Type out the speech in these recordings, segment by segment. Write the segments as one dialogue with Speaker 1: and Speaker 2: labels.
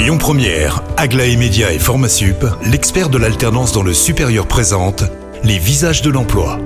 Speaker 1: Lyon Première, Aglaé Média et Formasup, l'expert de l'alternance dans le supérieur présente les visages de l'emploi.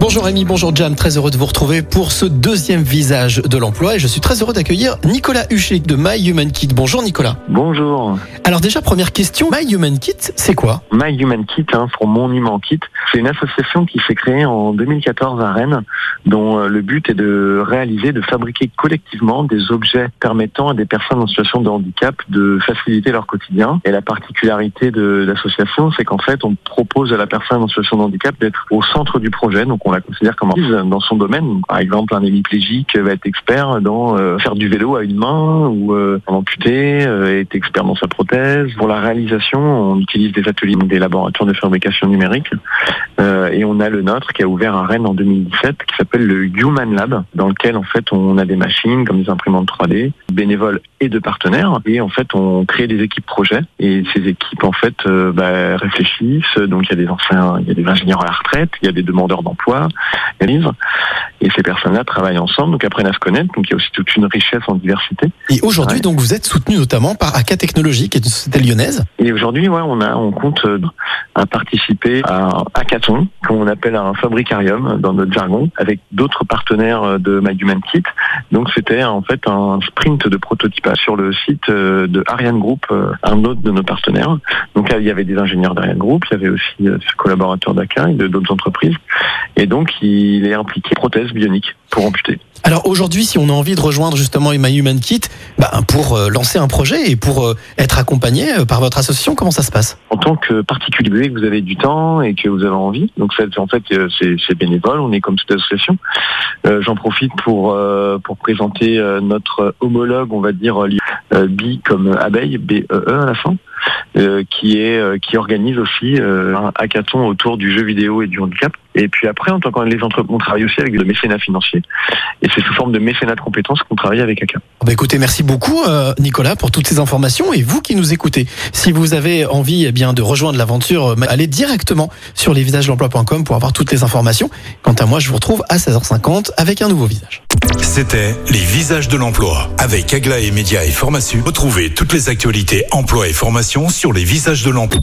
Speaker 2: Bonjour Rémi, bonjour Jam, très heureux de vous retrouver pour ce deuxième visage de l'emploi et je suis très heureux d'accueillir Nicolas Huchet de My Human Kit. Bonjour Nicolas.
Speaker 3: Bonjour.
Speaker 2: Alors déjà première question, My Human Kit, c'est quoi?
Speaker 3: My Human Kit, hein, pour Mon Human Kit, c'est une association qui s'est créée en 2014 à Rennes, dont euh, le but est de réaliser, de fabriquer collectivement des objets permettant à des personnes en situation de handicap de faciliter leur quotidien. Et la particularité de l'association, c'est qu'en fait, on propose à la personne en situation de handicap d'être au centre du projet. Donc on la considère comme dans son domaine. Par exemple, un hémiplégique va être expert dans euh, faire du vélo à une main ou euh, amputé, euh, est expert dans sa prothèse. Pour la réalisation, on utilise des ateliers, des laboratoires de fabrication numérique. Euh, et on a le nôtre qui a ouvert à Rennes en 2017 qui s'appelle le Human Lab, dans lequel en fait on a des machines comme des imprimantes 3D, bénévoles et de partenaires. Et en fait on crée des équipes projets. Et ces équipes en fait bah, réfléchissent. Donc il y a des anciens, il y a des ingénieurs à la retraite, il y a des demandeurs d'emploi, et ces personnes-là travaillent ensemble, donc apprennent à se connaître. Donc il y a aussi toute une richesse en diversité.
Speaker 2: Et aujourd'hui, donc vous êtes soutenu notamment par AK Technologies, qui est une société lyonnaise.
Speaker 3: Et aujourd'hui, ouais, on a, on compte euh, à participer à un hackathon qu'on appelle un fabricarium dans notre jargon, avec d'autres partenaires euh, de My Human Kit. Donc c'était en fait un sprint de prototypage sur le site euh, de Ariane Group, un autre de nos partenaires. Donc là, il y avait des ingénieurs d'Ariane Group, il y avait aussi des collaborateurs d'AK et d'autres entreprises. Et donc il est impliqué prothèse bionique pour amputer.
Speaker 2: Alors aujourd'hui, si on a envie de rejoindre justement My Human Kit, bah, pour euh, lancer un projet et pour euh, être accompagné euh, par votre association, comment ça se passe?
Speaker 3: En tant que particulier, que vous avez du temps et que vous avez envie, donc ça, en fait c'est bénévole, on est comme toute association. J'en profite pour pour présenter notre homologue, on va dire bi comme abeille, B E à la fin. Euh, qui est euh, qui organise aussi euh, un hackathon autour du jeu vidéo et du handicap. Et puis après, en tant que les entreprises, on travaille aussi avec le mécénat financier. Et c'est sous forme de mécénat de compétences qu'on travaille avec AK.
Speaker 2: Bah écoutez, merci beaucoup Nicolas pour toutes ces informations et vous qui nous écoutez. Si vous avez envie eh bien de rejoindre l'aventure, allez directement sur lesvisagesdelemploi.com pour avoir toutes les informations. Quant à moi, je vous retrouve à 16h50 avec un nouveau visage.
Speaker 1: C'était Les Visages de l'Emploi avec Agla et Média et Formation. Retrouvez toutes les actualités emploi et formation sur Les Visages de l'Emploi.